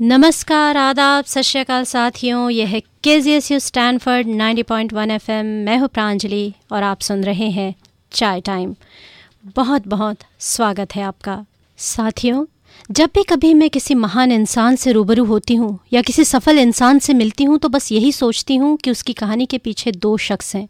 नमस्कार, आदाब, सत श्रीकाल साथियों। यह है K Z S U Stanford 90.1 FM मैं हूँ प्रांजलि और आप सुन रहे हैं चाय टाइम। बहुत बहुत स्वागत है आपका। साथियों, जब भी कभी मैं किसी महान इंसान से रूबरू होती हूँ या किसी सफल इंसान से मिलती हूँ तो बस यही सोचती हूँ कि उसकी कहानी के पीछे दो शख्स हैं।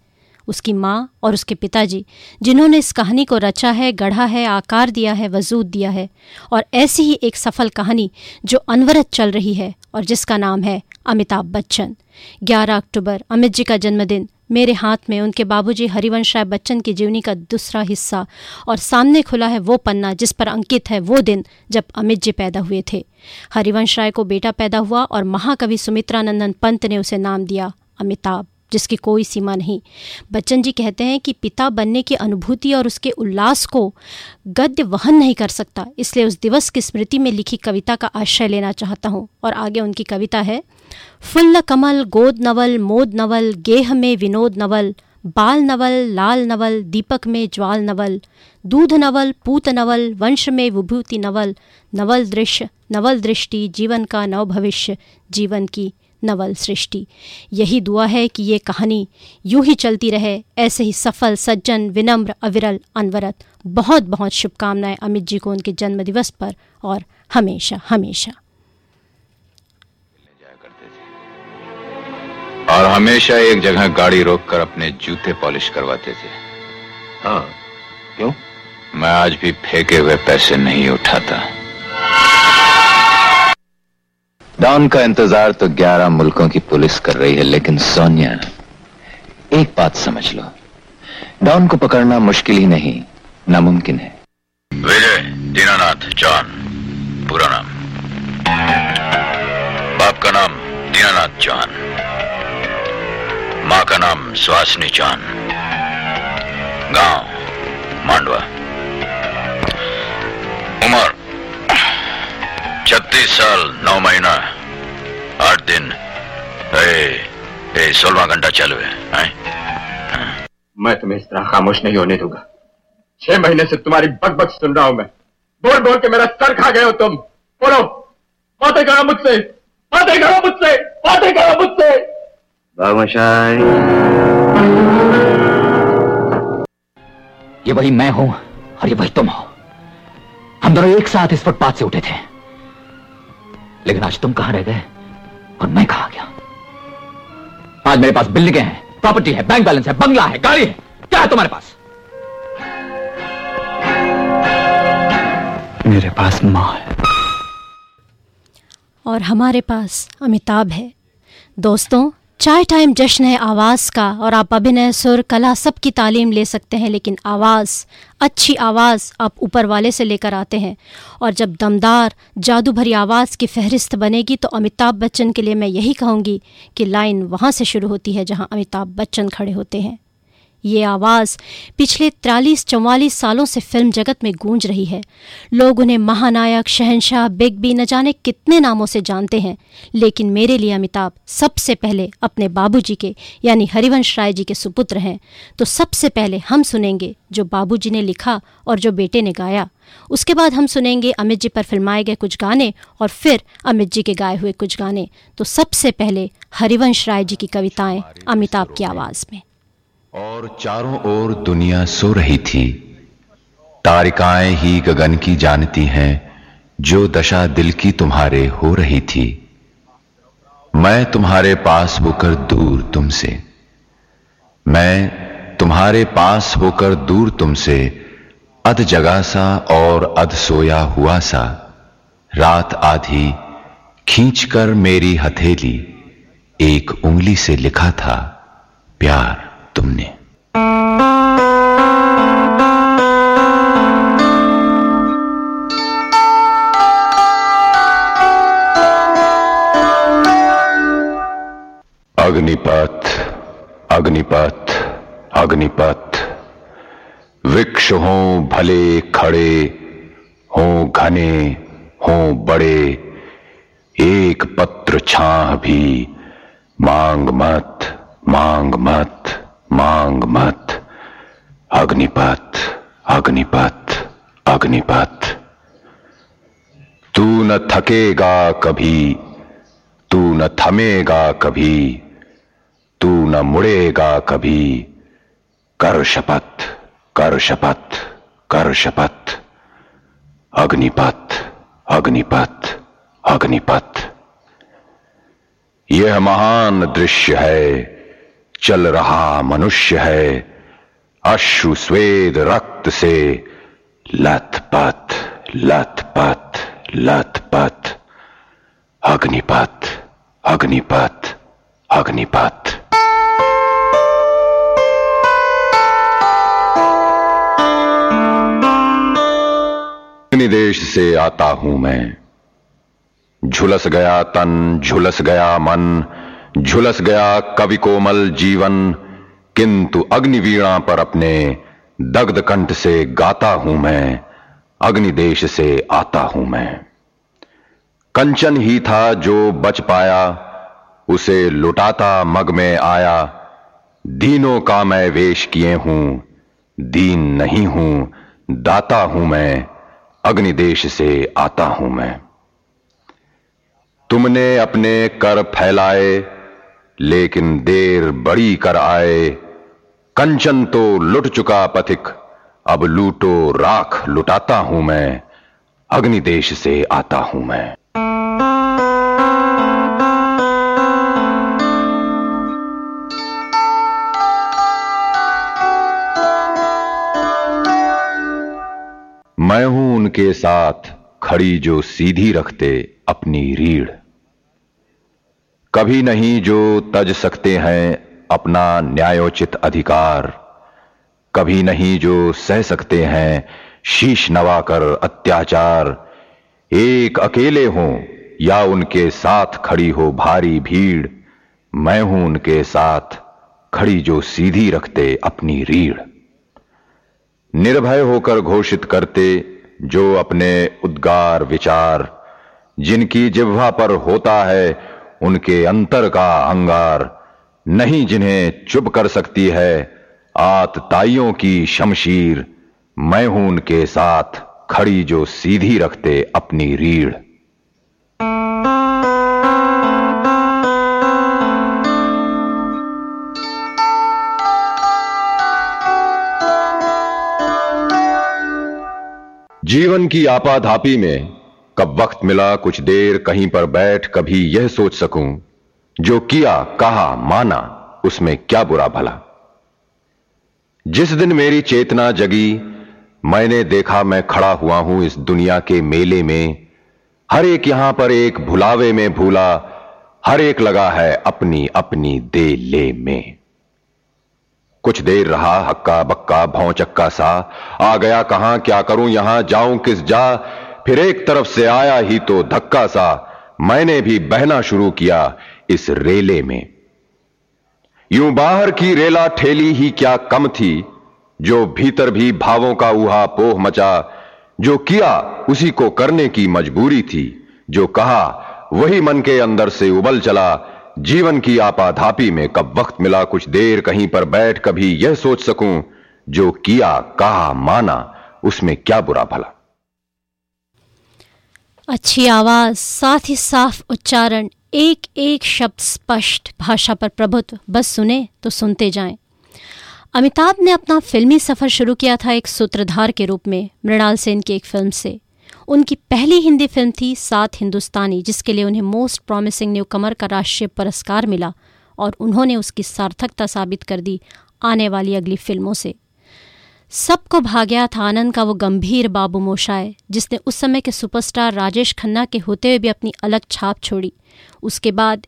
उसकी माँ और उसके पिताजी, जिन्होंने इस कहानी को रचा है, गढ़ा है, आकार दिया है, वजूद दिया है, और ऐसी ही एक सफल कहानी जो अनवरत चल रही है और जिसका नाम है अमिताभ बच्चन। 11 अक्टूबर, अमित जी का जन्मदिन। मेरे हाथ में उनके बाबूजी हरिवंश राय बच्चन की जीवनी का दूसरा हिस्सा और सामने खुला है वो पन्ना जिस पर अंकित है वो दिन जब अमित जी पैदा हुए थे। हरिवंश राय को बेटा पैदा हुआ और महाकवि सुमित्रानंदन पंत ने उसे नाम दिया अमिताभ। जिसकी कोई सीमा नहीं। बच्चन जी कहते हैं कि पिता बनने की अनुभूति और उसके उल्लास को गद्य वहन नहीं कर सकता, इसलिए उस दिवस की स्मृति में लिखी कविता का आश्रय लेना चाहता हूँ। और आगे उनकी कविता है फुल्ल कमल, गोद नवल, मोद नवल, गेह में विनोद नवल, बाल नवल, लाल नवल, दीपक में ज्वाल नवल, दूध नवल, पूत नवल, वंश में विभूति नवल नवल दृश्य, नवल दृष्टि, जीवन का नव भविष्य जीवन की नवल सृष्टि। यही दुआ है कि ये कहानी यूँ ही चलती रहे ऐसे ही सफल सज्जन विनम्र अविरल अनवरत। बहुत बहुत शुभकामनाएँ अमित जी को उनके जन्म दिवस पर और हमेशा हमेशा। और हमेशा एक जगह गाड़ी रोककर अपने जूते पॉलिश करवाते थे। हाँ क्यों? मैं आज भी फेंके हुए पैसे नहीं उठाता। डॉन का इंतज़ार तो 11 मुल्कों की पुलिस कर रही है, लेकिन सोनिया, एक बात समझ लो। डॉन को पकड़ना मुश्किल ही नहीं, नामुमकिन है। विजय दीनानाथ जॉन, पूरा नाम। बाप का नाम दीनानाथ जॉन। माँ का नाम सुहासनी जॉन। गाँव मांडवा। उम्र छत्तीस साल नौ महीना आठ दिन। सोलवा घंटा चालू है मैं तुम्हें इस तरह खामोश नहीं होने दूँगा। छह महीने से तुम्हारी बक बक सुन रहा हूँ मैं। बोल बोल के मेरा सर खा गए हो तुम। बोलो बातें करो मुझसे बातें करो मुझसे बातें करो मुझसे। ये वही मैं हूँ और ये वही तुम हो। हम दोनों एक साथ इस फुटपाथ से उठे थे। लेकिन आज तुम कहाँ रह गए? और मैं कहा गया? आज मेरे पास बिल्डिंगें हैं प्रॉपर्टी है बैंक बैलेंस है बंगला है, गाड़ी है। क्या है तुम्हारे पास? मेरे पास माँ है। और हमारे पास अमिताभ है। दोस्तों चाय टाइम जश्न है आवाज़ का और आप अभिनय, सुर, कला सब की तालीम ले सकते हैं, लेकिन आवाज़, अच्छी आवाज़ आप ऊपर वाले से लेकर आते हैं। और जब दमदार जादू भरी आवाज़ की फहरिस्त बनेगी तो अमिताभ बच्चन के लिए मैं यही कहूँगी कि लाइन वहाँ से शुरू होती है जहाँ अमिताभ बच्चन खड़े होते हैं। ये आवाज़ पिछले तिरालीस, चौवालीस सालों से फ़िल्म जगत में गूंज रही है। लोग उन्हें महानायक शहनशाह बिग बी न जाने कितने नामों से जानते हैं। लेकिन मेरे लिए अमिताभ सबसे पहले अपने बाबूजी के, यानी हरिवंश राय जी के सुपुत्र हैं। तो सबसे पहले हम सुनेंगे जो बाबूजी ने लिखा और जो बेटे ने गाया। उसके बाद हम सुनेंगे अमित जी पर फिल्माए गए कुछ गाने और फिर अमित जी के गाए हुए कुछ गाने। तो सबसे पहले हरिवंश राय जी की कविताएँ अमिताभ की आवाज़ में। और चारों ओर दुनिया सो रही थी। तारिकाएँ ही गगन की जानती हैं, जो दशा दिल की तुम्हारे हो रही थी। मैं तुम्हारे पास होकर दूर तुमसे। मैं तुम्हारे पास होकर दूर तुमसे, अध जगा सा और अध सोया हुआ सा। रात आधी खींचकर मेरी हथेली एक उंगली से लिखा था, प्यार। तुमने अग्निपथ अग्निपथ अग्निपथ वृक्ष हो भले खड़े, हो घने, हो बड़े, एक पत्र छाह भी, मांग मत मांग मत। मांग मत। अग्निपथ अग्निपथ अग्निपथ तू न थकेगा कभी, तू न थमेगा कभी, तू न मुड़ेगा कभी। कर शपथ कर शपथ कर शपथ। अग्निपथ अग्निपथ अग्निपथ यह महान दृश्य है। चल रहा मनुष्य है अश्रु स्वेद रक्त से। लथपथ लथपथ लथपथ अग्निपथ अग्निपथ अग्निपथ अग्निदेश से आता हूँ मैं। झुलस गया तन, झुलस गया मन। झुलस गया कवि कोमल जीवन, किंतु अग्निवीणा पर अपने दग्ध कंठ से गाता हूँ मैं, अग्निदेश से आता हूँ मैं। कंचन ही था जो बच पाया, उसे लुटाता मग में आया, दीनों का मैं वेश किए हूँ, दीन नहीं हूँ, दाता हूँ मैं, अग्निदेश से आता हूँ मैं। तुमने अपने कर फैलाए लेकिन देर बड़ी कर आए। कंचन तो लुट चुका पथिक। अब लूटो राख लुटाता हूँ मैं। अग्निदेश से आता हूँ मैं। मैं हूँ उनके साथ खड़ी जो सीधी रखते अपनी रीढ़। कभी नहीं जो तज सकते हैं अपना न्यायोचित अधिकार। कभी नहीं जो सह सकते हैं शीश नवाकर अत्याचार। एक अकेले हो या उनके साथ खड़ी हो भारी भीड़। मैं हूँ उनके साथ खड़ी जो सीधी रखते अपनी रीढ़। निर्भय होकर घोषित करते जो अपने उद्गार विचार। जिनकी जिह्वा पर होता है उनके अंतर का अहंगार नहीं जिन्हें चुप कर सकती है आतताइयों की शमशीर। मैं हूँ उनके साथ खड़ी जो सीधी रखते अपनी रीढ़। जीवन की आपाधापी में कब वक्त मिला कुछ देर कहीं पर बैठ कभी यह सोच सकूँ, जो किया, कहा, माना, उसमें क्या बुरा भला। जिस दिन मेरी चेतना जगी, मैंने देखा मैं खड़ा हुआ हूँ इस दुनिया के मेले में। हर एक यहाँ पर एक भुलावे में भूला, हर एक लगा है अपनी अपनी दे ले में। कुछ देर रहा, हक्का बक्का भौचक्का सा, आ गया कहाँ, क्या करूँ, यहाँ जाऊँ किस जा फिर एक तरफ़ से आया ही तो धक्का सा। मैंने भी बहना शुरू किया इस रेले में। यूँ बाहर की रेला ठेली ही क्या कम थी, जो भीतर भी भावों का उहा पोह मचा, जो किया उसी को करने की मजबूरी थी, जो कहा वही मन के अंदर से उबल चला, जीवन की आपाधापी में कब वक्त मिला कुछ देर कहीं पर बैठ कभी यह सोच सकूँ, जो किया कहा माना, उसमें क्या बुरा भला। अच्छी आवाज़, साथ ही साफ़ उच्चारण एक एक शब्द स्पष्ट भाषा पर प्रभुत्व। बस सुने तो सुनते जाएँ। अमिताभ ने अपना फिल्मी सफ़र शुरू किया था एक सूत्रधार के रूप में, मृणाल सेन की एक फ़िल्म से। उनकी पहली हिंदी फ़िल्म थी सात हिंदुस्तानी, जिसके लिए उन्हें मोस्ट प्रॉमिसिंग न्यू कमर का राष्ट्रीय पुरस्कार मिला और उन्होंने उसकी सार्थकता साबित कर दी आने वाली अगली फ़िल्मों से। सबको भाग्या था आनंद का वो गंभीर बाबू मोशाए जिसने उस समय के सुपरस्टार राजेश खन्ना के होते हुए भी अपनी अलग छाप छोड़ी। उसके बाद,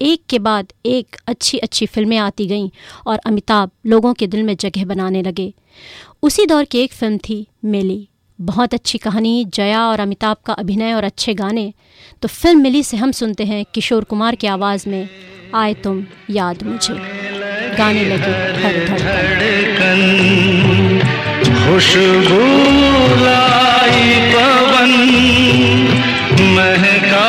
एक के बाद एक अच्छी अच्छी फ़िल्में आती गईं और अमिताभ लोगों के दिल में जगह बनाने लगे। उसी दौर की एक फ़िल्म थी, मिली। बहुत अच्छी कहानी, जया और अमिताभ का अभिनय और अच्छे गाने। तो फ़िल्म मिली से हम सुनते हैं किशोर कुमार की आवाज़ में, आए तुम, याद मुझे। गाने लगे धड़ धड़कन। खुशबू लाई पवन महका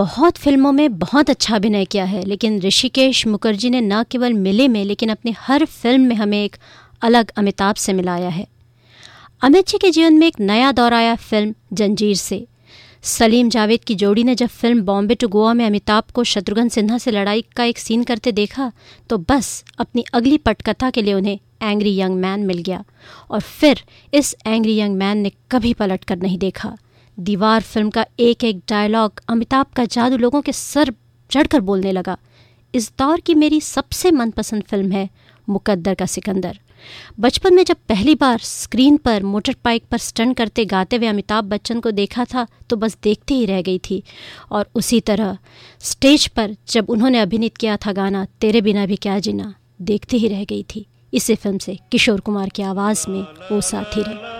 बहुत फ़िल्मों में बहुत अच्छा अभिनय किया है, लेकिन ऋषिकेश मुखर्जी ने न केवल मिले में, लेकिन अपनी हर फ़िल्म में हमें एक अलग अमिताभ से मिलाया है। अमित जी के जीवन में एक नया दौर आया फ़िल्म जंजीर से। सलीम जावेद की जोड़ी ने जब फ़िल्म बॉम्बे टू गोवा में अमिताभ को शत्रुघ्न सिन्हा से लड़ाई का एक सीन करते देखा तो बस अपनी अगली पटकथा के लिए उन्हें एंग्री यंग मैन मिल गया, और फिर इस एंग्री यंग मैन ने कभी पलट कर नहीं देखा। दीवार फ़िल्म का एक एक डायलॉग अमिताभ का जादू लोगों के सर चढ़कर बोलने लगा। इस दौर की मेरी सबसे मनपसंद फ़िल्म है मुकद्दर का सिकंदर। बचपन में जब पहली बार स्क्रीन पर, मोटर बाइक पर स्टंट करते गाते हुए अमिताभ बच्चन को देखा था तो बस देखते ही रह गई थी। और उसी तरह, स्टेज पर जब उन्होंने अभिनीत किया था गाना, तेरे बिना भी क्या जीना, देखते ही रह गई थी। इसी फ़िल्म से किशोर कुमार की आवाज़ में वो साथी रहे।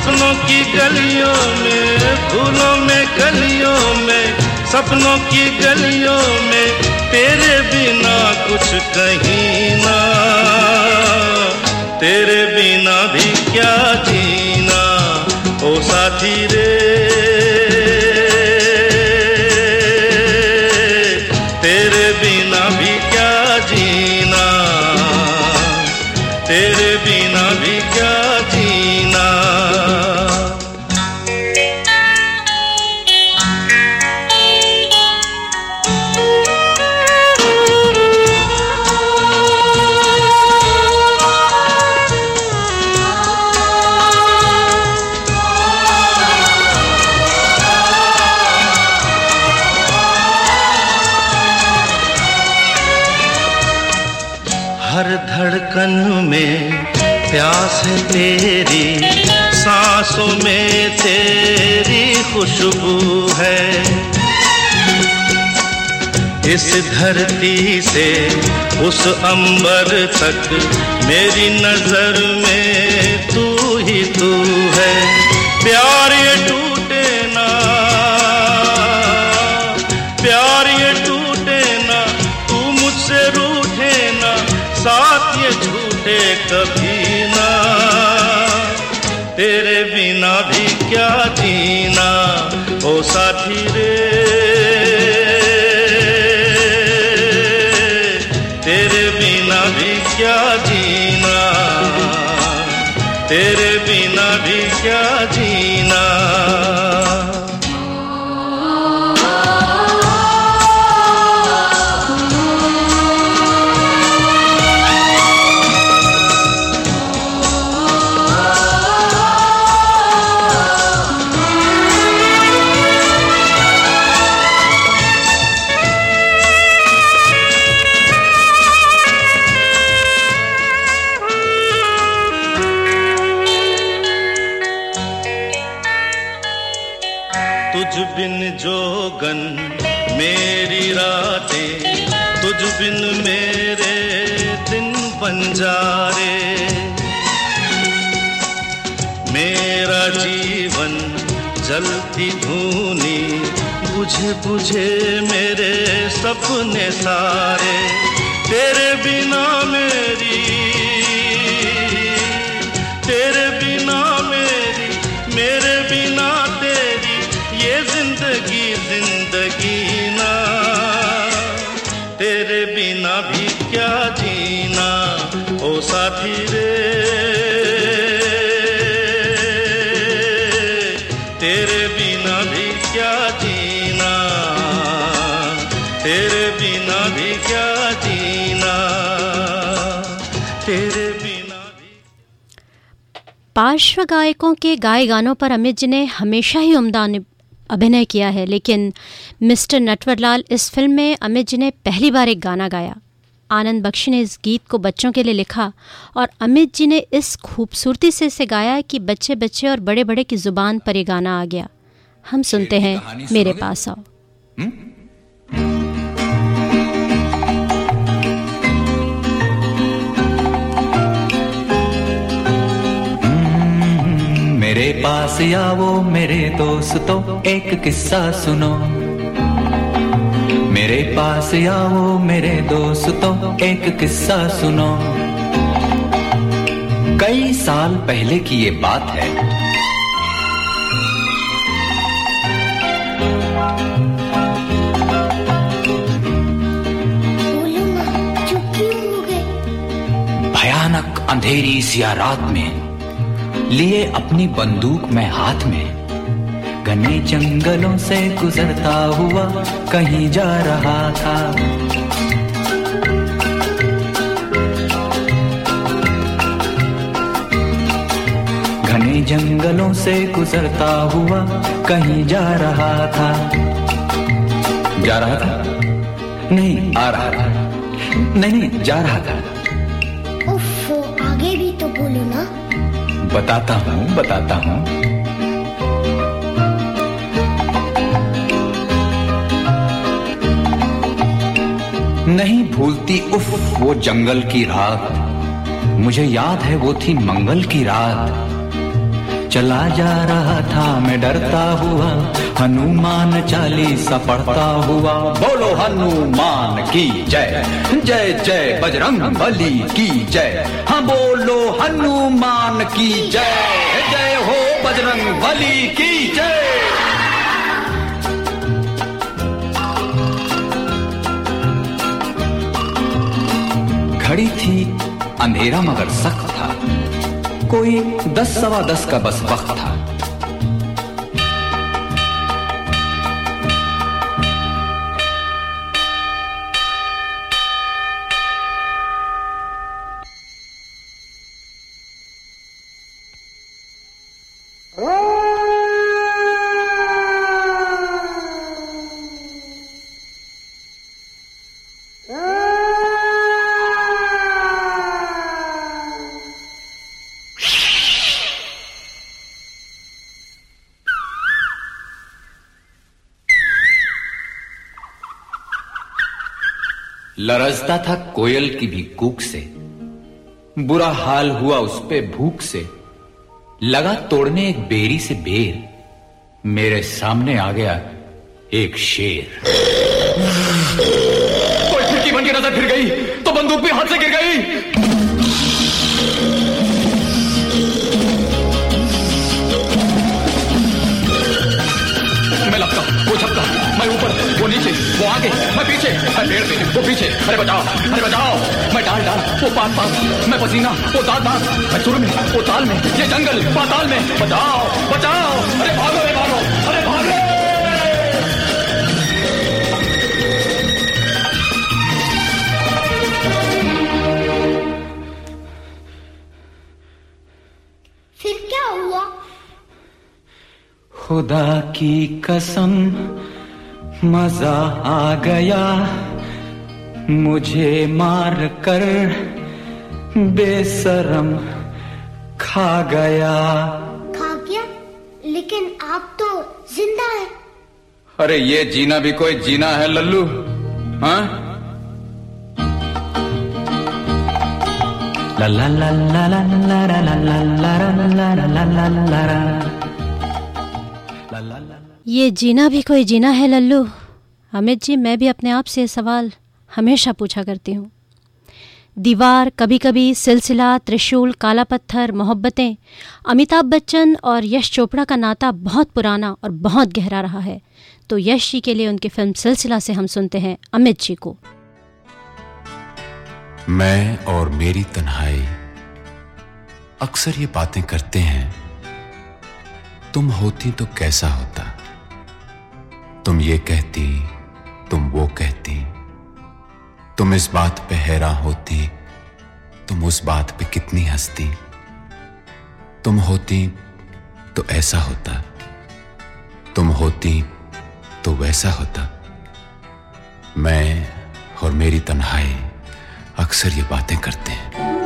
सपनों की गलियों में, फूलों में, गलियों में, सपनों की गलियों में, तेरे बिना कुछ कहीं ना। इस धरती से, उस अंबर तक मेरी नज़र में तू ही तू है। प्यार ये टूटे ना प्यार ये टूटे ना तू मुझसे रूठे ना साथ ये झूठे कभी ना। तेरे बिना भी क्या जीना, ओ साथी रे। पार्श्व गायकों के गाए गानों पर अमित जी ने हमेशा ही उम्दा अभिनय किया है लेकिन मिस्टर नटवरलाल इस फ़िल्म में अमित जी ने पहली बार एक गाना गाया। आनंद बख्शी ने इस गीत को बच्चों के लिए लिखा और अमित जी ने इस खूबसूरती से इसे गाया कि बच्चे बच्चे और बड़े बड़े की ज़ुबान पर ये गाना आ गया। हम सुनते हैं मेरे पास आओ। हम्म, मेरे पास आओ मेरे दोस्तों एक किस्सा सुनो। मेरे पास आओ मेरे दोस्तों एक किस्सा सुनो। कई साल पहले की ये बात है। भयानक अंधेरी सिया रात में लिए अपनी बंदूक में हाथ में। घने जंगलों से गुजरता हुआ कहीं जा रहा था। घने जंगलों से गुजरता हुआ कहीं जा रहा था। जा रहा था? नहीं आ रहा था। नहीं नहीं जा रहा था। उफ, आगे भी तो बोलो बताता हूँ बताता हूँ। नहीं भूलती उफ, वो जंगल की रात। मुझे याद है वो थी मंगल की रात। चला जा रहा था मैं डरता हुआ, हनुमान चालीसा पढ़ता हुआ। बोलो हनुमान की जय जय जय बजरंग बली की जय। बोलो, हनुमान की जय। जय हो बजरंग बली की जय। खड़ी थी अंधेरा मगर सख्त था। कोई दस सवा दस का बस वक्त था। लरजता था कोयल की भी कूक से। बुरा हाल हुआ उस पे भूख से। लगा तोड़ने एक बेरी से बेर। मेरे सामने आ गया एक शेर। आगे। मैं पीछे। मैं पेड़ पे वो पीछे। अरे बचाओ अरे बचाओ मैं डाल डाल। वो पान पान। मैं पसीना। वो दांत दांत मैं सुर में। वो ताल में। ये जंगल। पाताल में। बचाओ बचाओ अरे भागो अरे भागो। अरे भागो फिर क्या हुआ? खुदा की कसम मज़ा आ गया मुझे मार कर बेसरम खा गया खा गया लेकिन आप तो ज़िंदा है अरे ये जीना भी कोई जीना है लल्लू हाँ ला ला ला ला ला ला ला ला ला ला ला ला ला ला ला ला ये जीना भी कोई जीना है, लल्लू। अमित जी, मैं भी अपने आप से सवाल हमेशा पूछा करती हूँ। दीवार कभी कभी सिलसिला, त्रिशूल, काला पत्थर, मोहब्बतें, अमिताभ बच्चन और यश चोपड़ा का नाता बहुत पुराना और बहुत गहरा रहा है। तो यश जी के लिए उनकी फ़िल्म सिलसिला से हम सुनते हैं अमित जी को। मैं और मेरी तन्हाई अक्सर ये बातें करते हैं तुम होती तो कैसा होता? तुम ये कहती, तुम वो कहती। तुम इस बात पे हैरान होती, तुम उस बात पे कितनी हंसती। तुम होती तो ऐसा होता। तुम होती तो वैसा होता। मैं और मेरी तन्हाई अक्सर ये बातें करते हैं।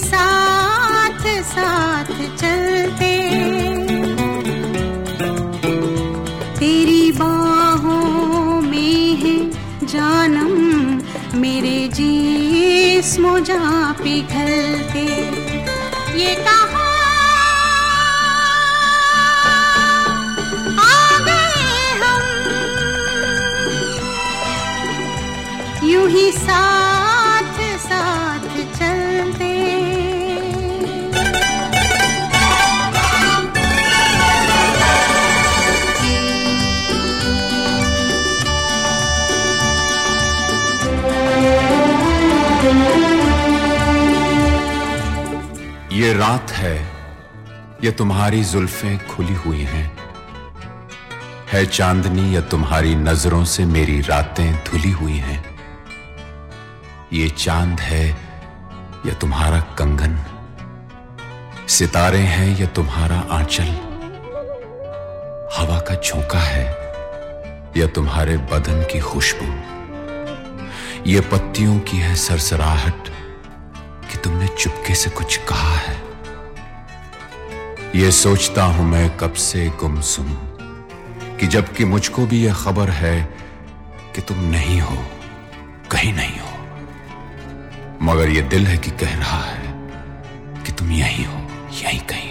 साथ साथ चलते। तेरी बाहों में है जानम, मेरे जिस्मो जा पिघलते ये कहाँ ही साथ रात है, ये तुम्हारी जुल्फें खुली हुई हैं? है चांदनी, या तुम्हारी नज़रों से मेरी रातें धुली हुई हैं? ये चाँद है, या तुम्हारा कंगन? सितारे हैं, या तुम्हारा आंचल? हवा का झोंका है, या तुम्हारे बदन की खुशबू? ये पत्तियों की है सरसराहट, कि तुमने चुपके से कुछ कहा है? ये सोचता हूँ मैं कब से गुमसुम कि जबकि मुझको भी यह खबर है कि तुम नहीं हो, कहीं नहीं हो। मगर यह दिल है कि कह रहा है कि तुम यहीं हो, यहीं कहीं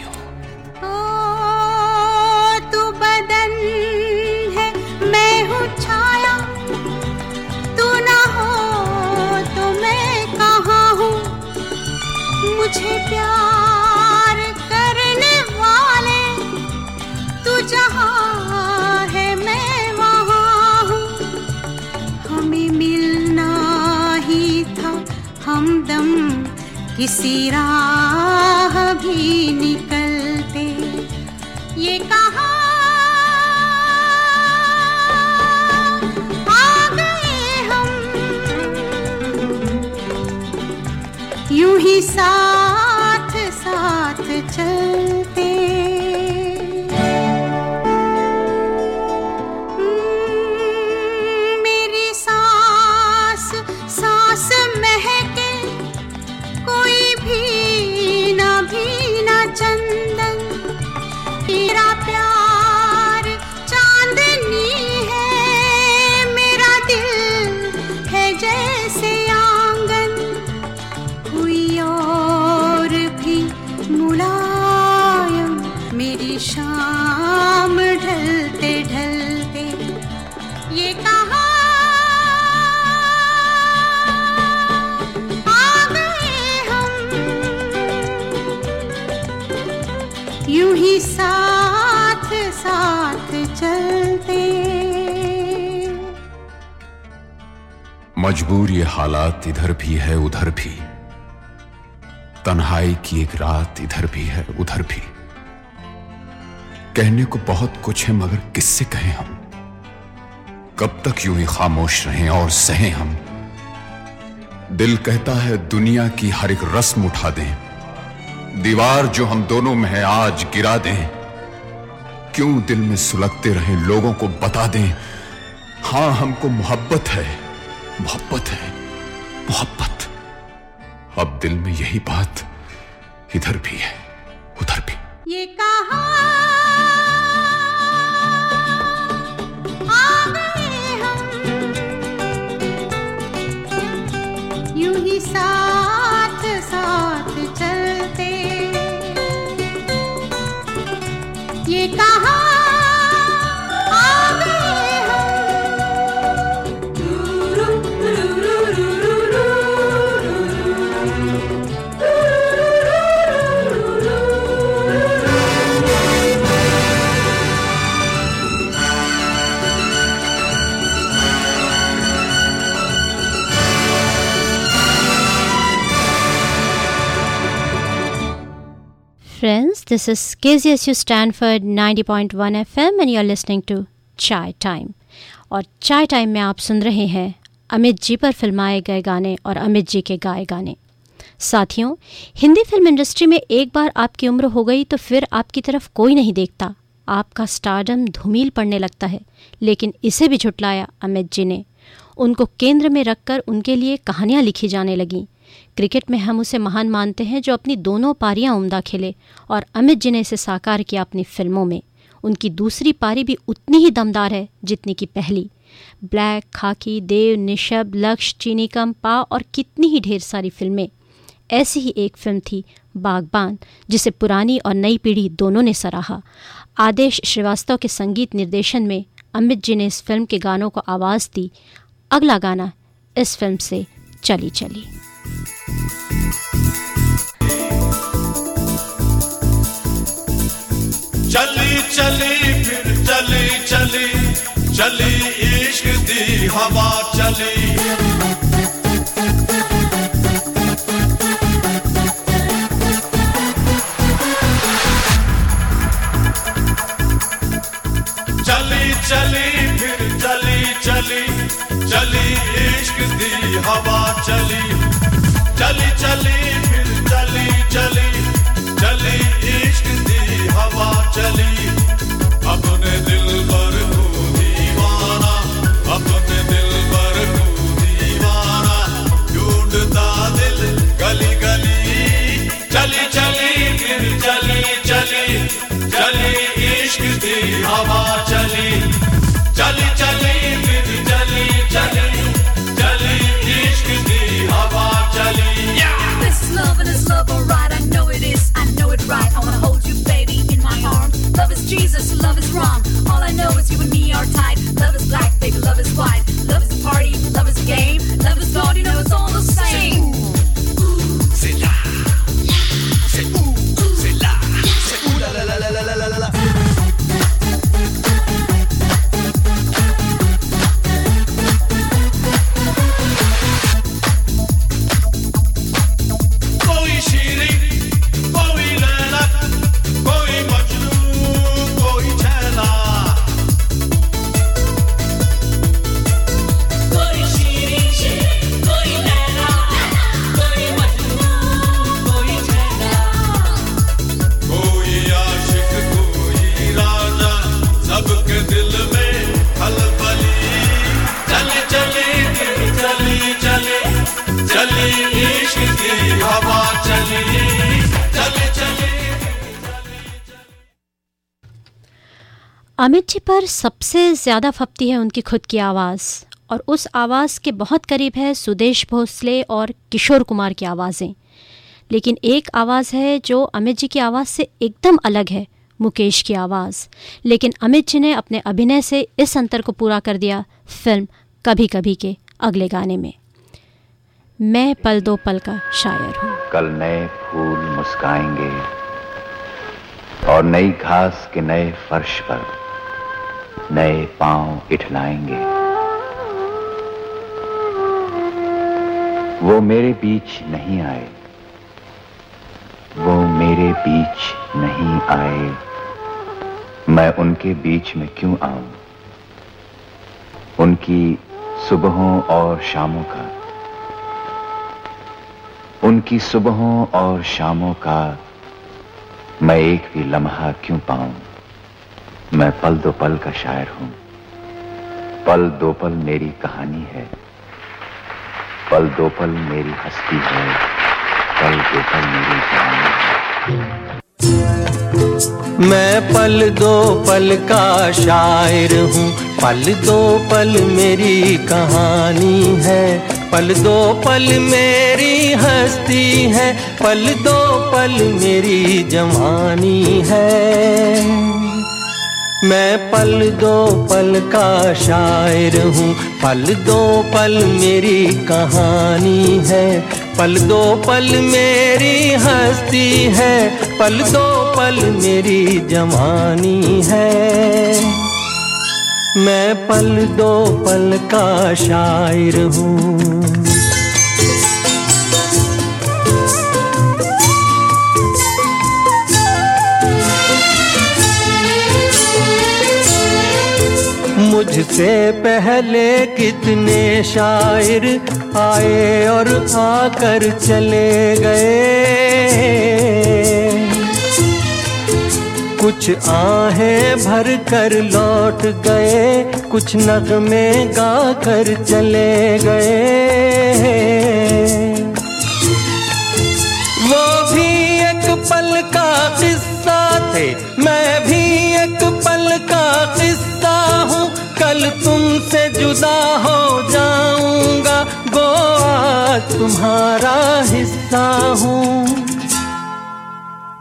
किसी राह भी निकलते। ये कहा आ ही साथ मजबूर ये हालात इधर भी है, उधर भी। तन्हाई की एक रात इधर भी है, उधर भी। कहने को बहुत कुछ है, मगर किससे कहें हम? कब तक यूँ ही खामोश रहें और सहें हम? दिल कहता है, दुनिया की हर एक रस्म उठा दें। दीवार जो हम दोनों में है, आज गिरा दें। क्यों दिल में सुलगते रहे, लोगों को बता दें, हाँ, हमको मोहब्बत है। मोहब्बत है, मोहब्बत। अब दिल में यही बात इधर भी है, उधर भी। ये कहा this is KZSU Stanford 90.1 FM and you're listening to Chai Time. और चाय टाइम में आप सुन रहे हैं अमित जी पर फिल्माए गए गाने और अमित जी के गाए गाने। साथियों, हिंदी फ़िल्म इंडस्ट्री में एक बार आपकी उम्र हो गई तो फिर आपकी तरफ़ कोई नहीं देखता। आपका स्टारडम धूमिल पड़ने लगता है, लेकिन इसे भी झुटलाया अमित जी ने। उनको केंद्र में रखकर उनके लिए कहानियाँ लिखी जाने लगीं। क्रिकेट में हम उसे महान मानते हैं जो अपनी दोनों पारियाँ उम्दा खेले और अमित जी ने इसे साकार किया अपनी फ़िल्मों में। उनकी दूसरी पारी भी उतनी ही दमदार है जितनी की पहली। ब्लैक, खाकी, देव, निशब, लक्ष्य चीनी कम पा और कितनी ही ढेर सारी फ़िल्में। ऐसी ही एक फ़िल्म थी बागबान, जिसे पुरानी और नई पीढ़ी दोनों ने सराहा। आदेश श्रीवास्तव के संगीत निर्देशन में अमित जी ने इस फ़िल्म के गानों को आवाज़ दी। अगला गाना इस फ़िल्म से चली चली। चली चली, फिर चली चली चली इश्क दी हवा, चली। चली चली, फिर चली चली चली इश्क दी हवा, चली। चली चली, फिर चली चली चली, इश्क दी हवा चली। अपने दिल पर गली गली। चली चली चली चली चली, इश्क हवा चली। चली चली, फिर चली चली। Love is Jesus, love is wrong. All I know is you and me are tight. Love is black, baby, love is white. Love is a party, love is a game. Love is God, you know it's all the same. Amit ji पर सबसे ज़्यादा फपती है उनकी खुद की आवाज़। और उस आवाज़ के बहुत करीब है सुदेश भोसले और किशोर कुमार की आवाज़ें। लेकिन एक आवाज़ है जो अमित जी की आवाज़ से एकदम अलग है, मुकेश की आवाज़। लेकिन अमित जी ने अपने अभिनय से इस अंतर को पूरा कर दिया फ़िल्म कभी कभी के अगले गाने में। मैं पल दो पल का शायर हूँ। कल नए फूल मुस्काएँगे और नई घास के नए फर्श पर नए पाँव इठलाएँगे। वो मेरे बीच नहीं आए। वो मेरे बीच नहीं आए। मैं उनके बीच में क्यों आऊँ? उनकी सुबहों और शामों का। उनकी सुबहों और शामों का मैं एक भी लम्हा क्यों पाऊँ? मैं पल दो पल का शायर हूँ। पल दो पल मेरी कहानी है। पल दो पल मेरी हस्ती है। पल दो पल मेरी कहानी है। मैं पल दो पल का शायर हूँ। पल दो पल मेरी कहानी है। पल दो पल मेरी हस्ती है। पल दो पल मेरी जवानी है। मैं पल दो पल का शायर हूँ। पल दो पल मेरी कहानी है। पल दो पल मेरी हस्ती है। पल दो पल मेरी जवानी है। मैं पल दो पल का शायर हूँ। मुझसे पहले कितने शायर आए और आकर चले गए। कुछ आहें भर कर लौट गए, कुछ नगमे गा कर चले गए। वो भी एक पल का किस्सा थे, मैं कल तुमसे जुदा हो जाऊँगा। गो आज तुम्हारा हिस्सा हूँ।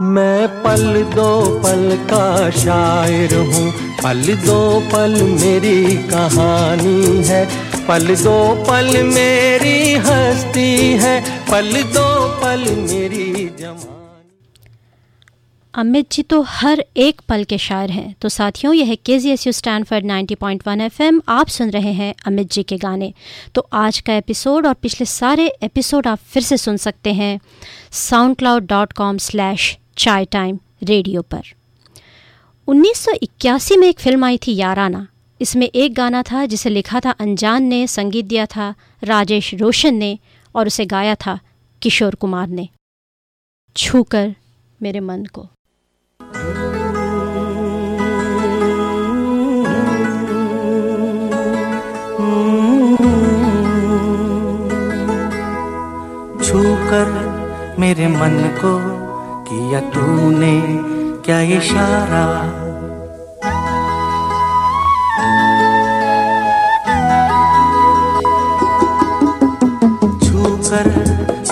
मैं पल दो पल का शायर हूँ। पल दो पल मेरी कहानी है। पल दो पल मेरी हस्ती है। पल दो पल मेरी जमा अमित जी तो हर एक पल के शायर हैं। तो साथियों, यह K Z S U Stanford ninety point one F M आप सुन रहे हैं अमित जी के गाने। तो आज का एपिसोड और पिछले सारे एपिसोड आप फिर से सुन सकते हैं SoundCloud dot com slash chai time radio पर 1981 में एक फ़िल्म आई थी याराना। इसमें एक गाना था जिसे लिखा था, अनजान ने, संगीत दिया था राजेश रोशन ने और उसे गाया था किशोर कुमार ने। छूकर मेरे मन को। छूकर मेरे मन को किया तूने क्या इशारा? छूकर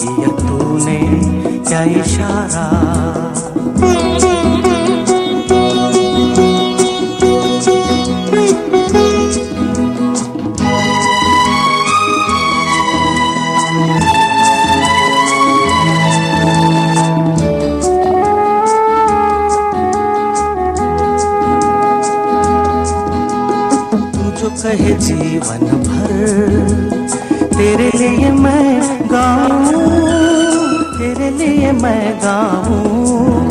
किया तूने क्या इशारा? कहे जीवन भर तेरे लिए मैं गाऊं, तेरे लिए मैं गाऊं,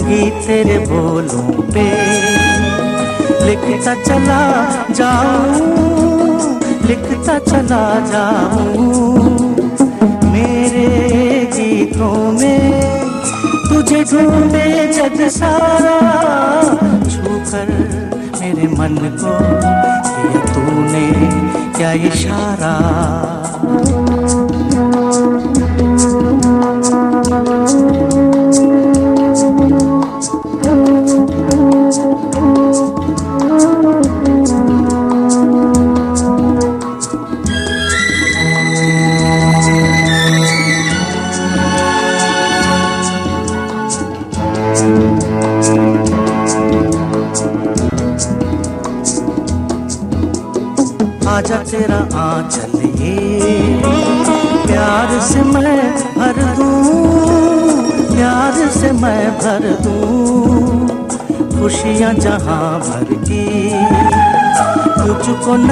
गीत तेरे बोलों पे लिखता चला जाऊँ, लिखता चला जाऊँ। मेरे गीतों में तुझे ढूंढे जग सारा, छूकर मेरे मन को तूने क्या इशारा?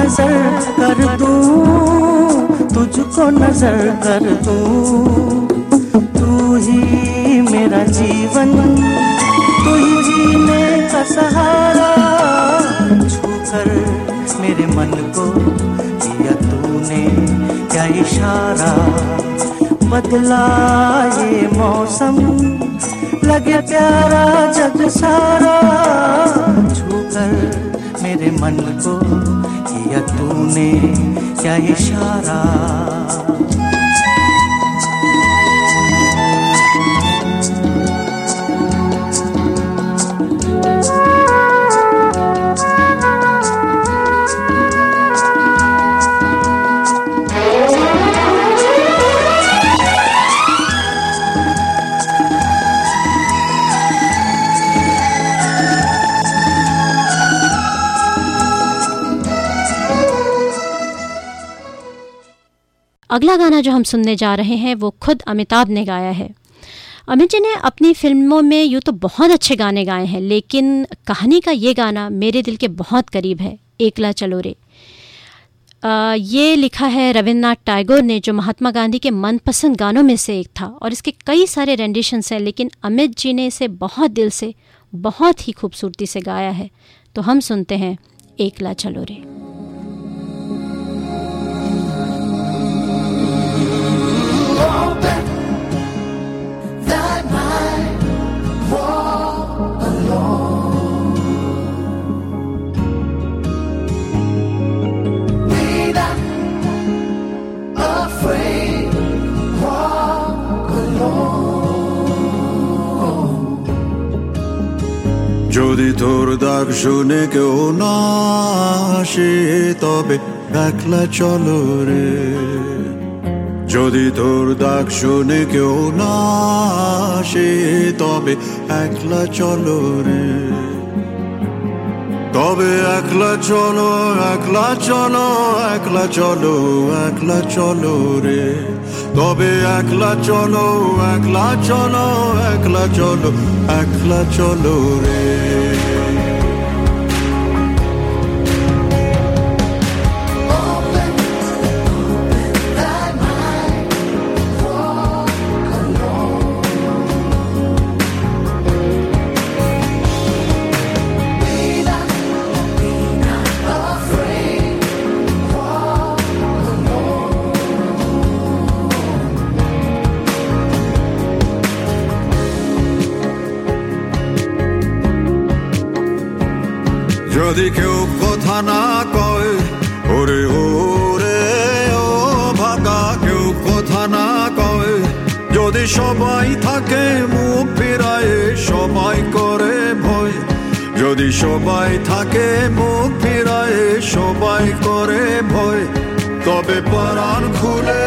नज़र कर दूँ तुझको नज़र कर दूँ तू ही मेरा जीवन, तू ही जीने का सहारा छूकर मेरे मन को दिया तूने क्या इशारा। बदला ये मौसम, लगे प्यारा जग सारा। छूकर मेरे मन को तूने क्या इशारा अगला गाना जो हम सुनने जा रहे हैं, वो खुद अमिताभ ने गाया है। अमित जी ने अपनी फ़िल्मों में यूँ तो बहुत अच्छे गाने गाए हैं, लेकिन कहानी का ये गाना मेरे दिल के बहुत करीब है, एकला चलो रे। ये लिखा है रविन्द्रनाथ टैगोर ने, जो महात्मा गांधी के मनपसंद गानों में से एक था, और इसके कई सारे रेंडिशंस हैं, लेकिन अमित जी ने इसे बहुत दिल से, बहुत ही खूबसूरती से गाया है। तो हम सुनते हैं, एकला चलो रे। যদি তোর ডাক শুনে কেউ না তবে একলা চলো রে। যদি তোর ডাক শুনে কেউ না তবে একলা চলো রে। তবে একলা চলো একলা চলো একলা চলো একলা চলো রে। তবে একলা চলো একলা চলো একলা চলো একলা চলো রে। যদি কেউ কথা না কয়, ওরে ওরে, ও ভাগা, কেউ কথা না কয়, যদি সবাই থাকে মুখ ফিরায়, সবাই করে ভয়। যদি সবাই থাকে মুখ ফিরায়, সবাই করে ভয়। তবে পরাণ খুলে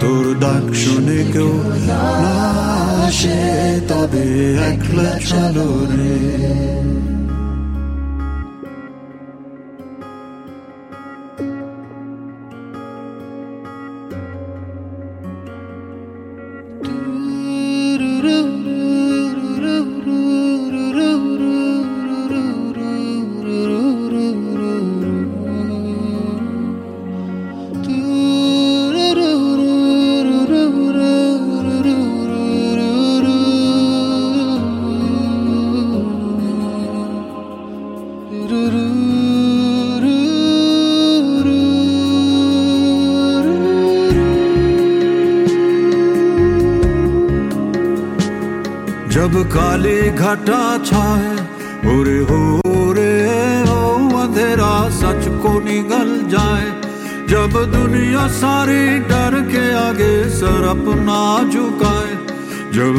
তোর ডাক শুনে কেউ না আসে তবে একলা চলো রে।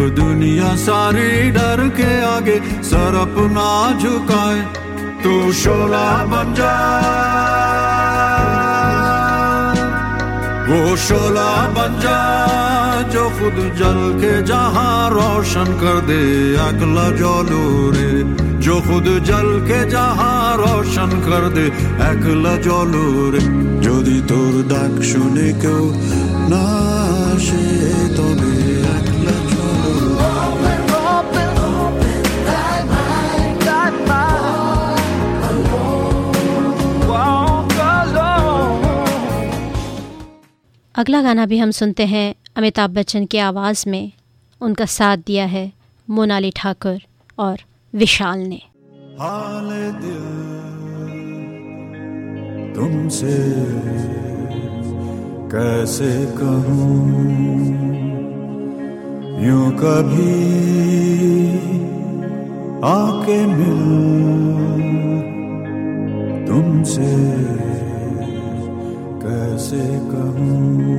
दुनिया सारी डर के आगे सर अपना झुकाए तू शोला बन जा वो शोला बन जा जो खुद जल के जहां रोशन कर दे अगला जलो रे जो खुद जल के जहां रोशन कर दे একলা জলরে যদি তোর ডাক শুনে কেউ না আসে তবে अगला गाना भी हम सुनते हैं अमिताभ बच्चन की आवाज़ में। उनका साथ दिया है मोनाली ठाकुर और विशाल ने। तुमसे, कैसे कहूँ? यूँ कभी आके मिल तुमसे? कैसे कहूँ,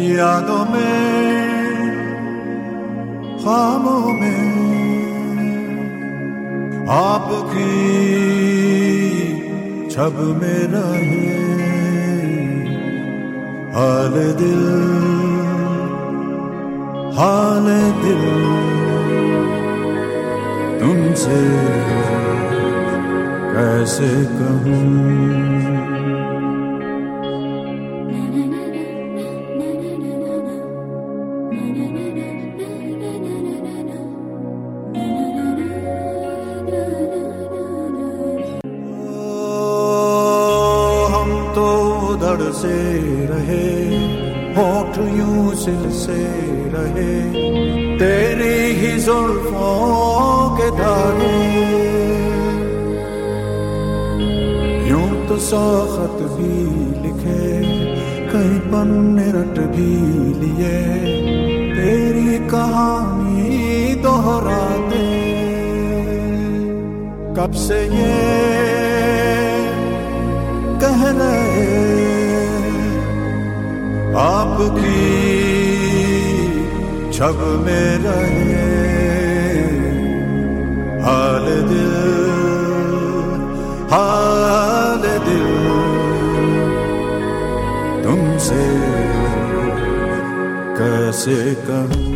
यादों में खामों में, आपकी छब में रहे हाल दिल हाल दिल तुमसे कैसे कहूँ। उधड़ से रहे होठ यूँ से रहे, तेरी ही जुल्फों के धागे। यूँ तो सौ खत भी लिखे, कहीं पन्ने रट भी लिए, तेरी कहानी दोहरा दे कब से ये आपकी छब में रहे हाल दिल हाल दिल। तुमसे कैसे कहूँ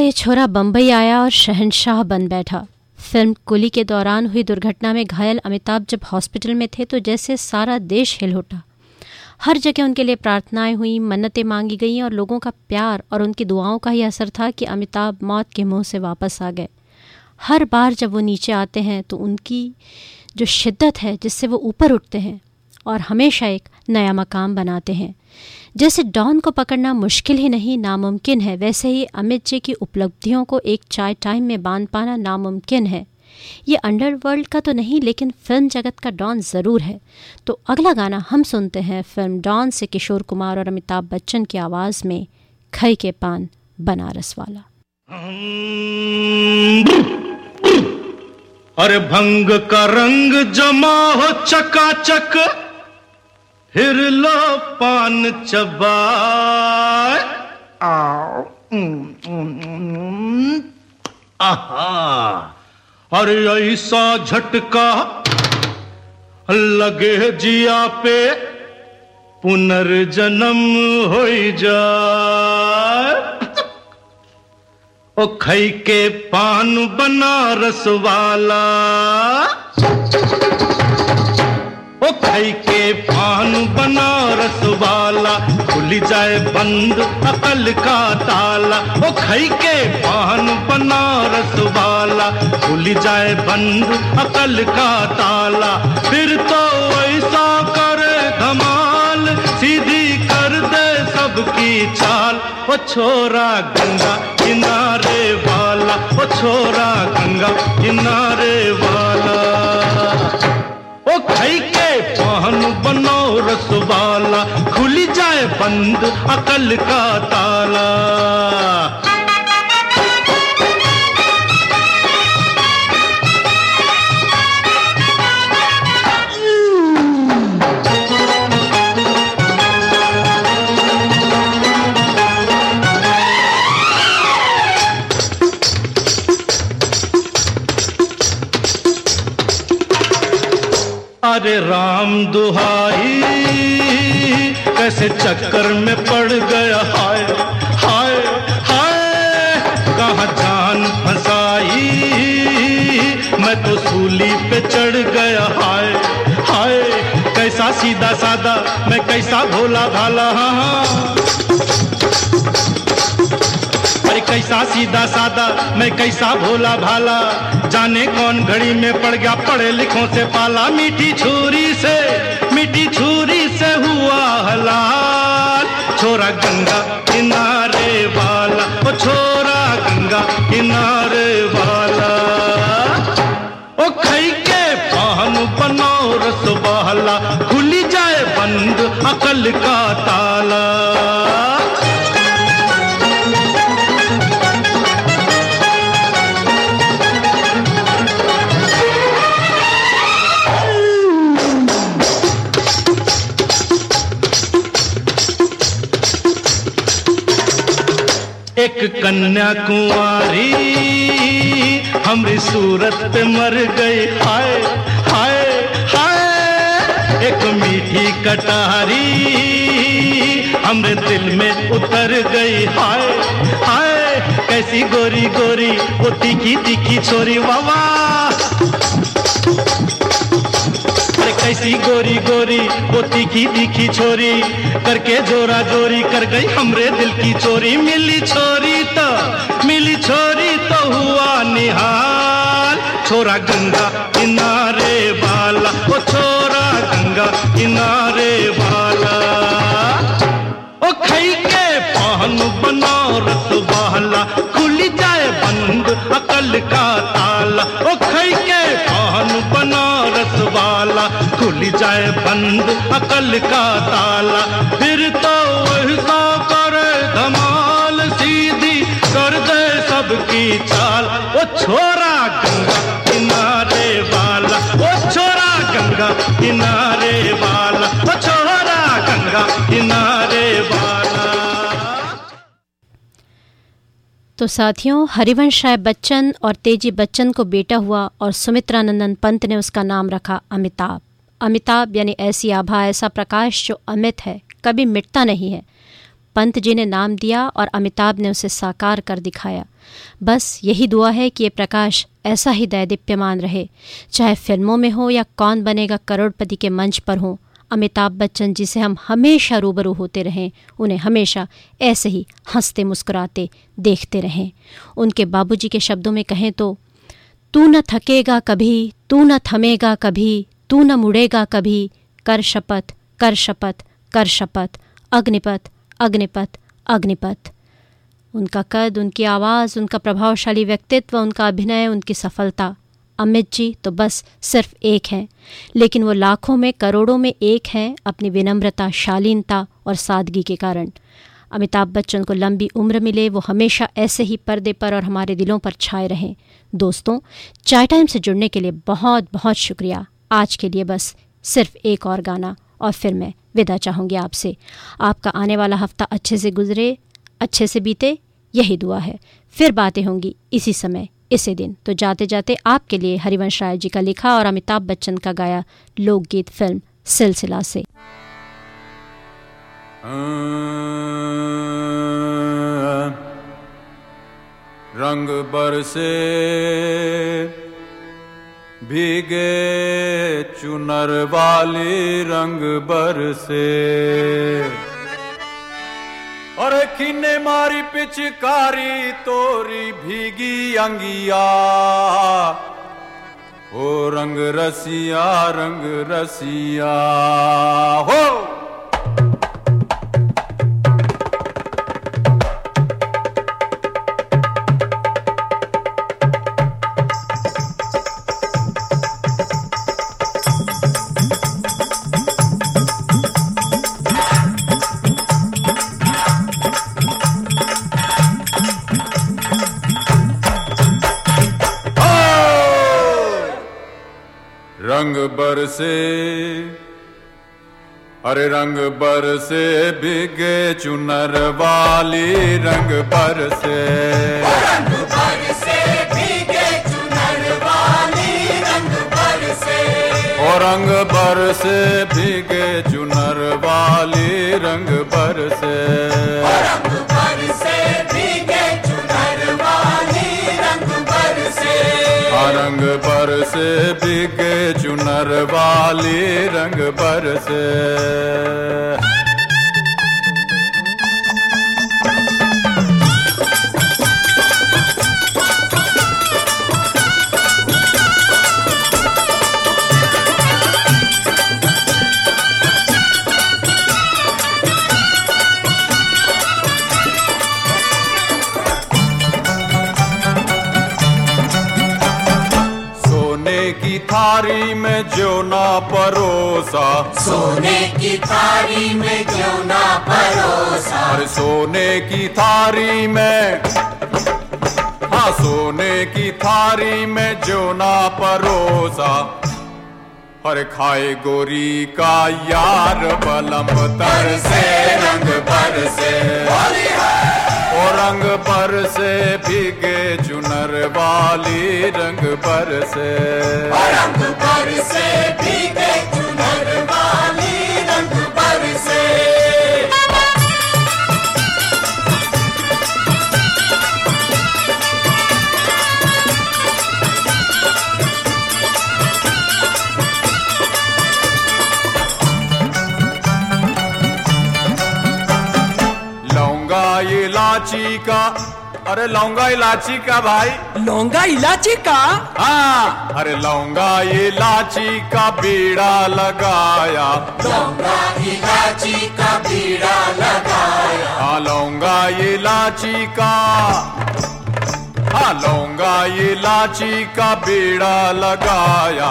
ये छोरा बम्बई आया और शहनशाह बन बैठा। फ़िल्म कुली के दौरान हुई दुर्घटना में घायल अमिताभ जब हॉस्पिटल में थे तो जैसे सारा देश हिल उठा। हर जगह उनके लिए प्रार्थनाएँ हुई, मन्नतें मांगी गईं और लोगों का प्यार और उनकी दुआओं का ही असर था कि अमिताभ मौत के मुँह से वापस आ गए। हर बार जब वो नीचे आते हैं तो उनकी जो शिद्दत है जिससे वो ऊपर उठते हैं और हमेशा एक नया मकाम बनाते हैं। जैसे डॉन को पकड़ना मुश्किल ही नहीं, नामुमकिन है। वैसे ही अमित जी की उपलब्धियों को एक चाय टाइम में बाँध पाना नामुमकिन है। ये अंडरवर्ल्ड का तो नहीं, लेकिन फ़िल्म जगत का डॉन ज़रूर है। तो अगला गाना हम सुनते हैं, फ़िल्म डॉन से किशोर कुमार और अमिताभ बच्चन की आवाज़ में खई के पान, बनारस वाला। अरे भंग का रंग जमा हो चकाचक फिर लो पान चबाए। आओ। आहा। और ऐसा झटका लगे जिया पे पुनर्जन्म हो जाए। ओ खई के पान बनारस वाला। ओ खई के पान बनारस वाला, खुल जाए बंद अकल का ताला। ओ खई के पान बनारस वाला, खुल जाए बंद अकल का ताला। फिर तो ऐसा करे धमाल, सीधी कर दे सबकी चाल। ओ छोरा गंगा किनारे वाला, ओ छोरा गंगा किनारे वाला। ओ खई पान बनो रसवाला खुल जाए बंद अकल का ताला। अरे राम दुहाई, कैसे चक्कर में पड़ गया? हाय हाय हाय, कहा जान फंसाई? मैं तो सूली पे चढ़ गया। हाय हाय, कैसा सीधा सादा मैं कैसा भोला भाला? हाँ। कैसा सीधा सादा मैं कैसा भोला भाला? जाने कौन घड़ी में पड़ गया, पढ़े लिखों से पाला। मीठी छुरी से, मीठी छुरी से हुआ हलाल। छोरा गंगा किनारे वाला, ओ छोरा गंगा किनारे वाला। ओ खई के पान बनो रस बहला खुली जाए बंद अकल का ताला। कन्या कुंवारी हमरी सूरत पे मर गई। हाय हाय हाय, एक मीठी कटारी, हमरे दिल में उतर गई। हाय हाय, कैसी गोरी गोरी वो तीखी तीखी छोरी अरे कैसी गोरी गोरी वो तीखी तीखी छोरी, करके जोरा जोरी, कर गई हमरे दिल की चोरी। मिली छोरी तो मिली छोरी तो हुआ निहाल। छोरा गंगा किनारे वाला, ओ छोरा गंगा किनारे वाला। ओ खई के पान बनारस वाला, खुल जाए बंद अकल का ताला। ओ खई के पान बनारस वाला खुल जाए बंद, अकल का ताला। फिर तो ऐसा करे धमाल सीधी कर दे सबकी चाल। वो छोरा गंगा किनारे वाला वो छोरा गंगा किनारे वाला वो छोरा गंगा किनारे तो साथियों, हरिवंश राय बच्चन और तेज़ी बच्चन को बेटा हुआ और सुमित्रानंदन पंत ने उसका नाम रखा अमिताभ। अमिताभ यानी ऐसी आभा, ऐसा प्रकाश जो अमित है, कभी मिटता नहीं है। पंत जी ने नाम दिया और अमिताभ ने उसे साकार कर दिखाया। बस यही दुआ है कि ये प्रकाश ऐसा ही दैदीप्यमान रहे, चाहे फ़िल्मों में हो या कौन बनेगा करोड़पति के मंच पर हो। अमिताभ बच्चन जी से हम हमेशा रूबरू होते रहें, उन्हें हमेशा ऐसे ही हँसते मुस्कुराते देखते रहें। उनके बाबूजी के शब्दों में कहें तो तू न थकेगा कभी, तू न थमेगा कभी, तू न मुड़ेगा कभी, कर शपथ कर शपथ कर शपथ, अग्निपथ अग्निपथ अग्निपथ। उनका कद, उनकी आवाज़, उनका प्रभावशाली व्यक्तित्व, उनका अभिनय, उनकी सफलता। अमित जी तो बस सिर्फ़ एक हैं। लेकिन वो लाखों में, करोड़ों में एक हैं अपनी विनम्रता, शालीनता और सादगी के कारण। अमिताभ बच्चन को लंबी उम्र मिले, वो हमेशा ऐसे ही पर्दे पर और हमारे दिलों पर छाए रहें। दोस्तों, चाय टाइम से जुड़ने के लिए बहुत बहुत शुक्रिया। आज के लिए बस सिर्फ़ एक और गाना, और फिर मैं विदा चाहूँगी आपसे। आपका आने वाला हफ़्ता अच्छे से गुजरे, अच्छे से बीते, यही दुआ है। फिर बातें होंगी इसी समय। इसी दिन। तो जाते जाते आपके लिए हरिवंश राय जी का लिखा और अमिताभ बच्चन का गाया लोकगीत फ़िल्म सिलसिला से। रंग बरसे भीगे चुनर वाली रंग बरसे। और किन्ने मारी पिचकारी तोरी भीगी अंगिया। ओ रंग रसिया रंग रसिया। हो! बरसे अरे रंग बरसे बिगे चुनर वाली रंग बरसे। रंग बरसे भीगे चुनर वाली रंग बरसे। ओ रंग बरसे बिगे चुनर वाली रंग बरसे। रंग बरसे रंग बरसे बिके चुनर वाली रंग बरसे। परोसा। सोने की थारी में क्यों ना परोसा? अरे सोने की थारी में। हाँ सोने की थारी में जो ना परोसा। अरे खाए गोरी का यार बलम तर से रंग पर से रंग पर से भीगे चुनर वाली रंग पर से। रंग पर भीगे चुनर का? अरे लौंगा इलाची का भाई। लौंगा इलाची का? हाँ। अरे लौंगा इलाची का बीड़ा लगाया। लौंगा इलाची का बीड़ा लगाया। हाँ लौंगा इलाची का। हाँ लौंगा इलाची का बीड़ा लगाया।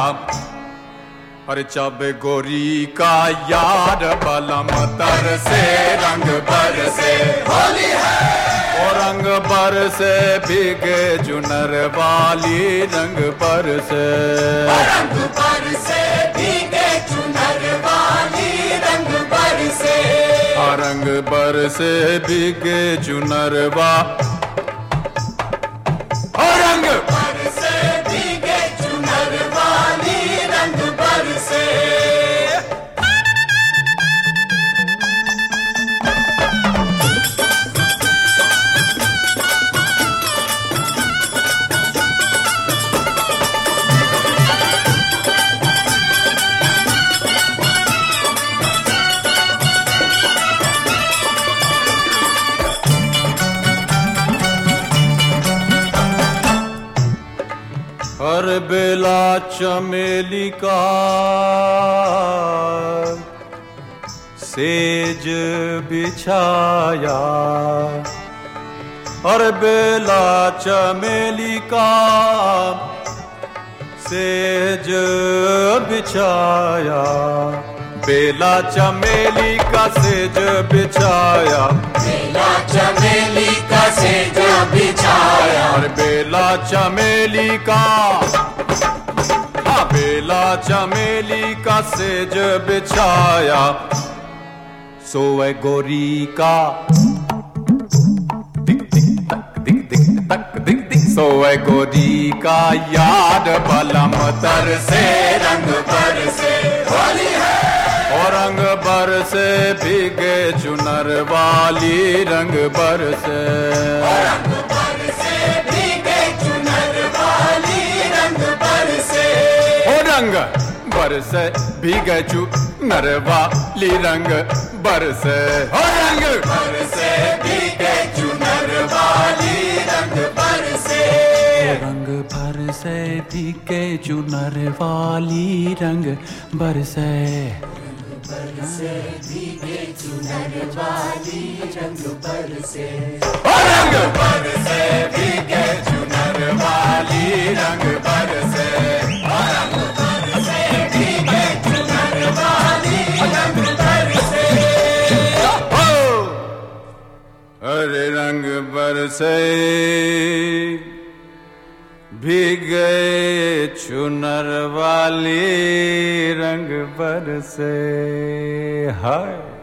अरे चब गोरी का यार बलम तर से रंग पर से। होली है। ओ रंग पर से भीगे चुनर वाली रंग पर से। रंग बरसे भीगे चुनर वाली रंग पर से। रंग पर से भीगे चुनर वा चमेली का सेज बिछाया। और बेला चमेली का सेज बिछाया। बेला चमेली का सेज बिछाया। बेला चमेली का सेज बिछाया। और बेला चमेली का हाँ चमेली का सेज बिछाया। सोए गोरी का। दिक दिक, तक, दिक दिक, तक, दिक दिक। सोए गोरी का याद बलम तर से, रंग पर से होली है। और रंग बर से भीगे चुनर वाली रंग बर से। रंग पर से रंग बरस भीगे चुनर वाली रंग बरस। ओ रंग! बरस भीगे चुनर वाली रंग बरसे। रंग बरसे भीगे चुनर वाली रंग बरसे बरसे भीगे चुनर वाली रंग बरसे। ओ रंग! बरसे भीगे चुनर वाली रंग बरसे। अरे रंग बरसे भीगे चुनर वाली रंग बरसे। हाय।